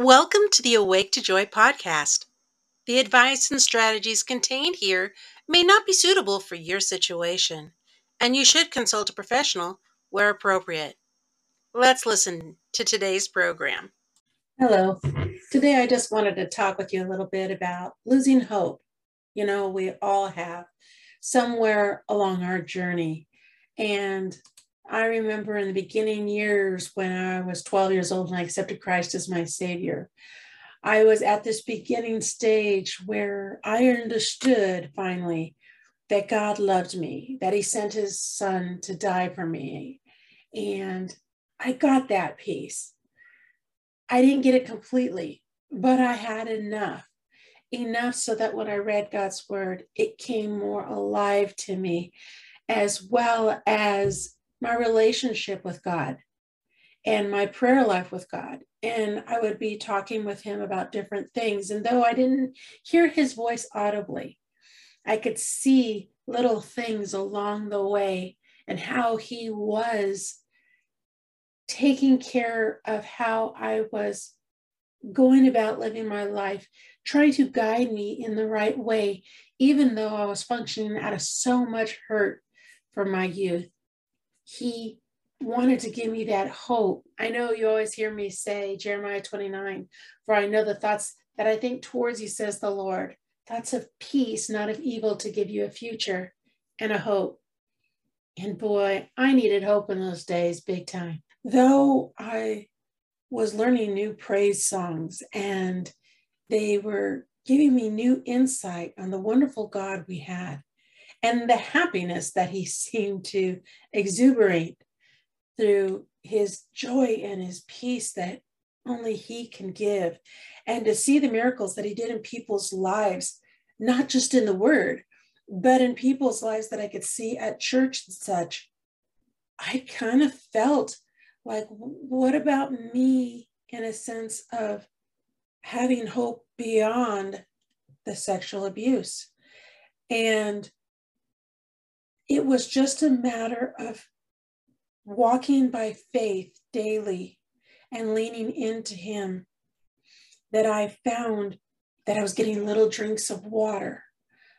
Welcome to the Awake to Joy podcast. The advice and strategies contained here may not be suitable for your situation, and you should consult a professional where appropriate. Let's listen to today's program. Hello. Today I just wanted to talk with you a little bit about losing hope. You know, we all have somewhere along our journey. And I remember in the beginning years when I was 12 years old and I accepted Christ as my Savior, I was at this beginning stage where I understood finally that God loved me, that He sent His Son to die for me. And I got that peace. I didn't get it completely, but I had enough. Enough so that when I read God's word, it came more alive to me, as well as my relationship with God and my prayer life with God. And I would be talking with him about different things. And though I didn't hear his voice audibly, I could see little things along the way and how he was taking care of how I was going about living my life, trying to guide me in the right way, even though I was functioning out of so much hurt from my youth he wanted to give me that hope. I know you always hear me say, Jeremiah 29, for I know the thoughts that I think towards you, says the Lord, thoughts of peace, not of evil, to give you a future and a hope. And boy, I needed hope in those days, big time. Though I was learning new praise songs and they were giving me new insight on the wonderful God we had and the happiness that he seemed to exuberate through his joy and his peace that only he can give. And to see the miracles that he did in people's lives not just in the word but in people's lives that i could see at church and such i kind of felt like what about me in a sense of having hope beyond the sexual abuse? And it was just a matter of walking by faith daily and leaning into Him that I found that I was getting little drinks of water,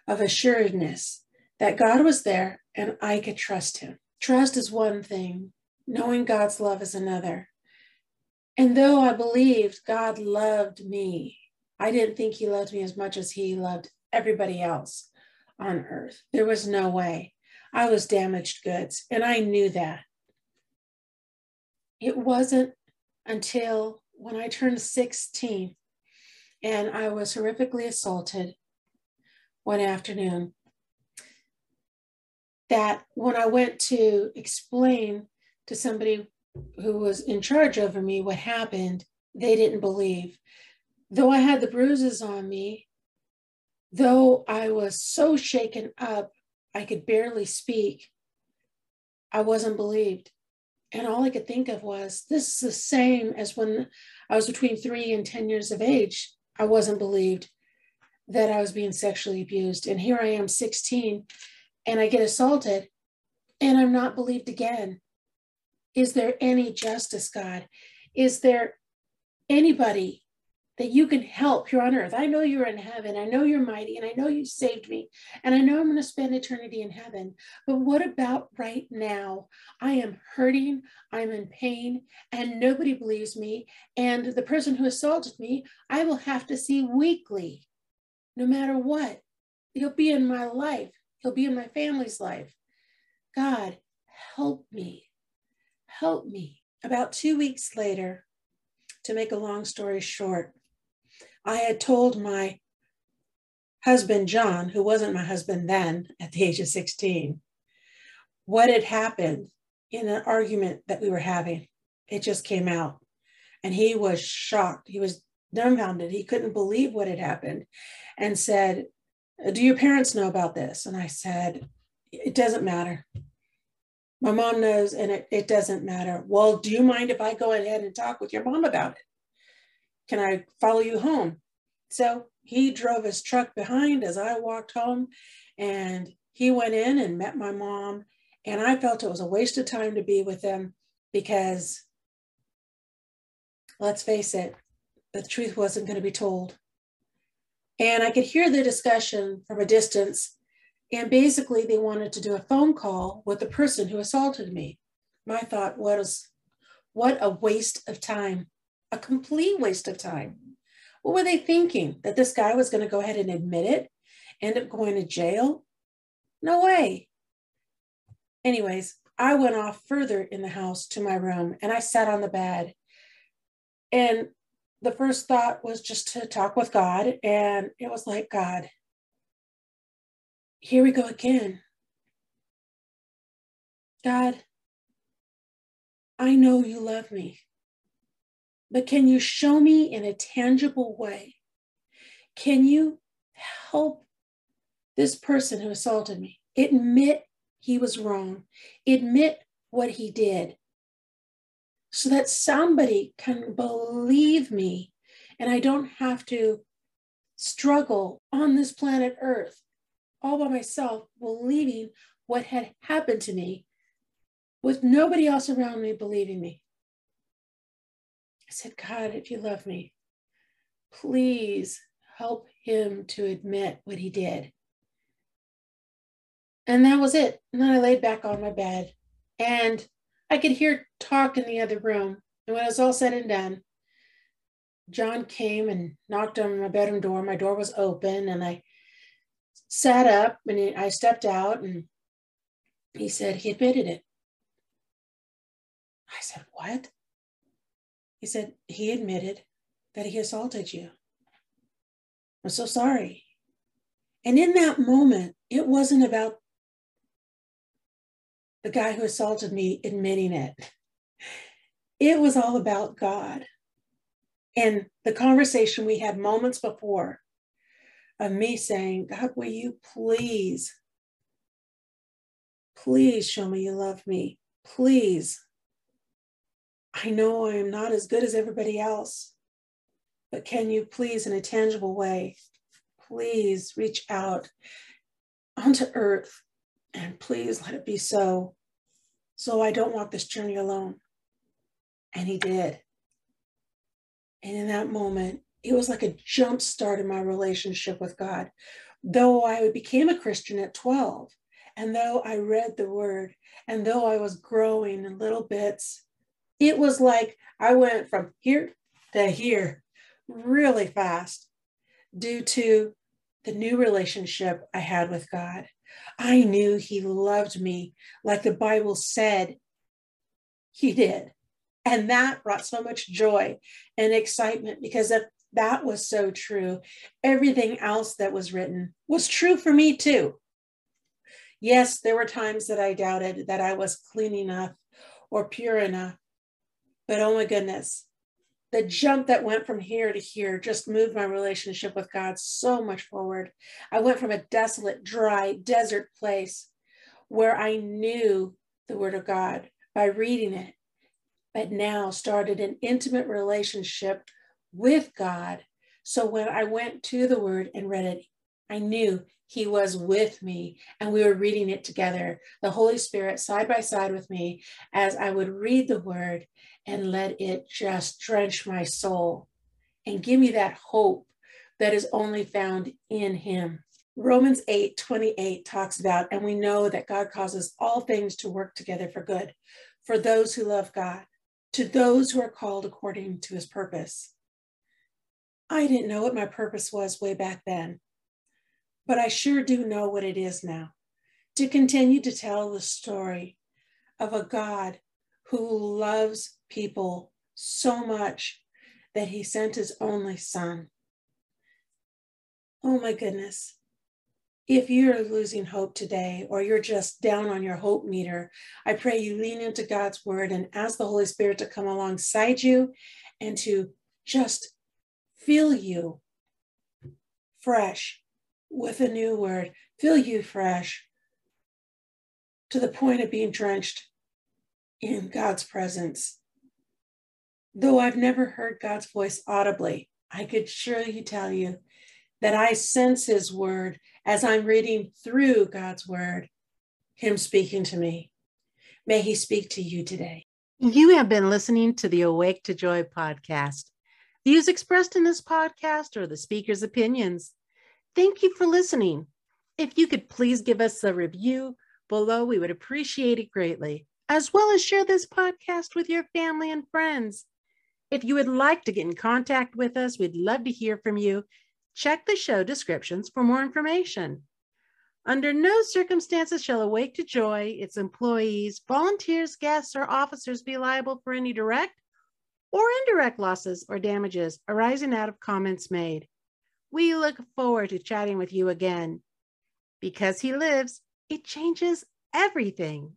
of assuredness that God was there and I could trust Him. Trust is one thing, knowing God's love is another. And though I believed God loved me, I didn't think He loved me as much as He loved everybody else on earth. There was no way. I was damaged goods, and I knew that. It wasn't until when I turned 16 and I was horrifically assaulted one afternoon that when I went to explain to somebody who was in charge over me what happened, they didn't believe. Though I had the bruises on me, though I was so shaken up I could barely speak. I wasn't believed. And all I could think of was this is the same as when I was between three and 10 years of age. I wasn't believed that I was being sexually abused. And here I am, 16, and I get assaulted, and I'm not believed again. Is there any justice, God? Is there anybody that you can help here on earth. I know you're in heaven. I know you're mighty and I know you saved me. And I know I'm going to spend eternity in heaven. But what about right now? I am hurting, I'm in pain, and nobody believes me. And the person who assaulted me, I will have to see weekly, no matter what. He'll be in my life, he'll be in my family's life. God, help me. Help me. About two weeks later, to make a long story short, I had told my husband, John, who wasn't my husband then at the age of 16, what had happened in an argument that we were having. It just came out. And he was shocked. He was dumbfounded. He couldn't believe what had happened and said, Do your parents know about this? And I said, It doesn't matter. My mom knows, and it, it doesn't matter. Well, do you mind if I go ahead and talk with your mom about it? Can I follow you home? So he drove his truck behind as I walked home and he went in and met my mom. And I felt it was a waste of time to be with them because let's face it, the truth wasn't going to be told. And I could hear the discussion from a distance. And basically, they wanted to do a phone call with the person who assaulted me. My thought was, what a waste of time, a complete waste of time. What were they thinking? That this guy was going to go ahead and admit it, end up going to jail? No way. Anyways, I went off further in the house to my room and I sat on the bed. And the first thought was just to talk with God. And it was like, God, here we go again. God, I know you love me, but can you show me in a tangible way? Can you help this person who assaulted me admit he was wrong, admit what he did, so that somebody can believe me and I don't have to struggle on this planet Earth all by myself, believing what had happened to me with nobody else around me believing me. I said, God, if you love me, please help him to admit what he did. And that was it. And then I laid back on my bed and I could hear talk in the other room. And when it was all said and done, John came and knocked on my bedroom door. My door was open, and I sat up and I stepped out, and he said he admitted it. I said, What? He said, He admitted that he assaulted you. I'm so sorry. And in that moment, it wasn't about the guy who assaulted me admitting it. It was all about God. And the conversation we had moments before of me saying, God, will you please, please show me you love me. Please. I know I am not as good as everybody else, but can you please, in a tangible way, please reach out onto earth and please let it be so, so I don't walk this journey alone. And he did. And in that moment, it was like a jump start in my relationship with God. Though I became a Christian at 12, and though I read the word, and though I was growing in little bits, it was like I went from here to here really fast due to the new relationship I had with God. I knew He loved me like the Bible said He did. And that brought so much joy and excitement because if that was so true, everything else that was written was true for me too. Yes, there were times that I doubted that I was clean enough or pure enough. But oh my goodness, the jump that went from here to here just moved my relationship with God so much forward. I went from a desolate, dry, desert place where I knew the Word of God by reading it, but now started an intimate relationship with God. So when I went to the Word and read it, I knew He was with me and we were reading it together. The Holy Spirit side by side with me as I would read the Word and let it just drench my soul and give me that hope that is only found in him. Romans 8 28 talks about, and we know that God causes all things to work together for good for those who love God, to those who are called according to his purpose. I didn't know what my purpose was way back then, but I sure do know what it is now to continue to tell the story of a God who loves people so much that he sent his only son. Oh my goodness. If you're losing hope today or you're just down on your hope meter, I pray you lean into God's word and ask the Holy Spirit to come alongside you and to just fill you fresh with a new word, fill you fresh to the point of being drenched in God's presence. Though I've never heard God's voice audibly, I could surely tell you that I sense His word as I'm reading through God's word, Him speaking to me. May He speak to you today. You have been listening to the Awake to Joy podcast. Views expressed in this podcast are the speaker's opinions. Thank you for listening. If you could please give us a review below, we would appreciate it greatly, as well as share this podcast with your family and friends. If you would like to get in contact with us, we'd love to hear from you. Check the show descriptions for more information. Under no circumstances shall Awake to Joy, its employees, volunteers, guests, or officers be liable for any direct or indirect losses or damages arising out of comments made. We look forward to chatting with you again. Because he lives, it changes everything.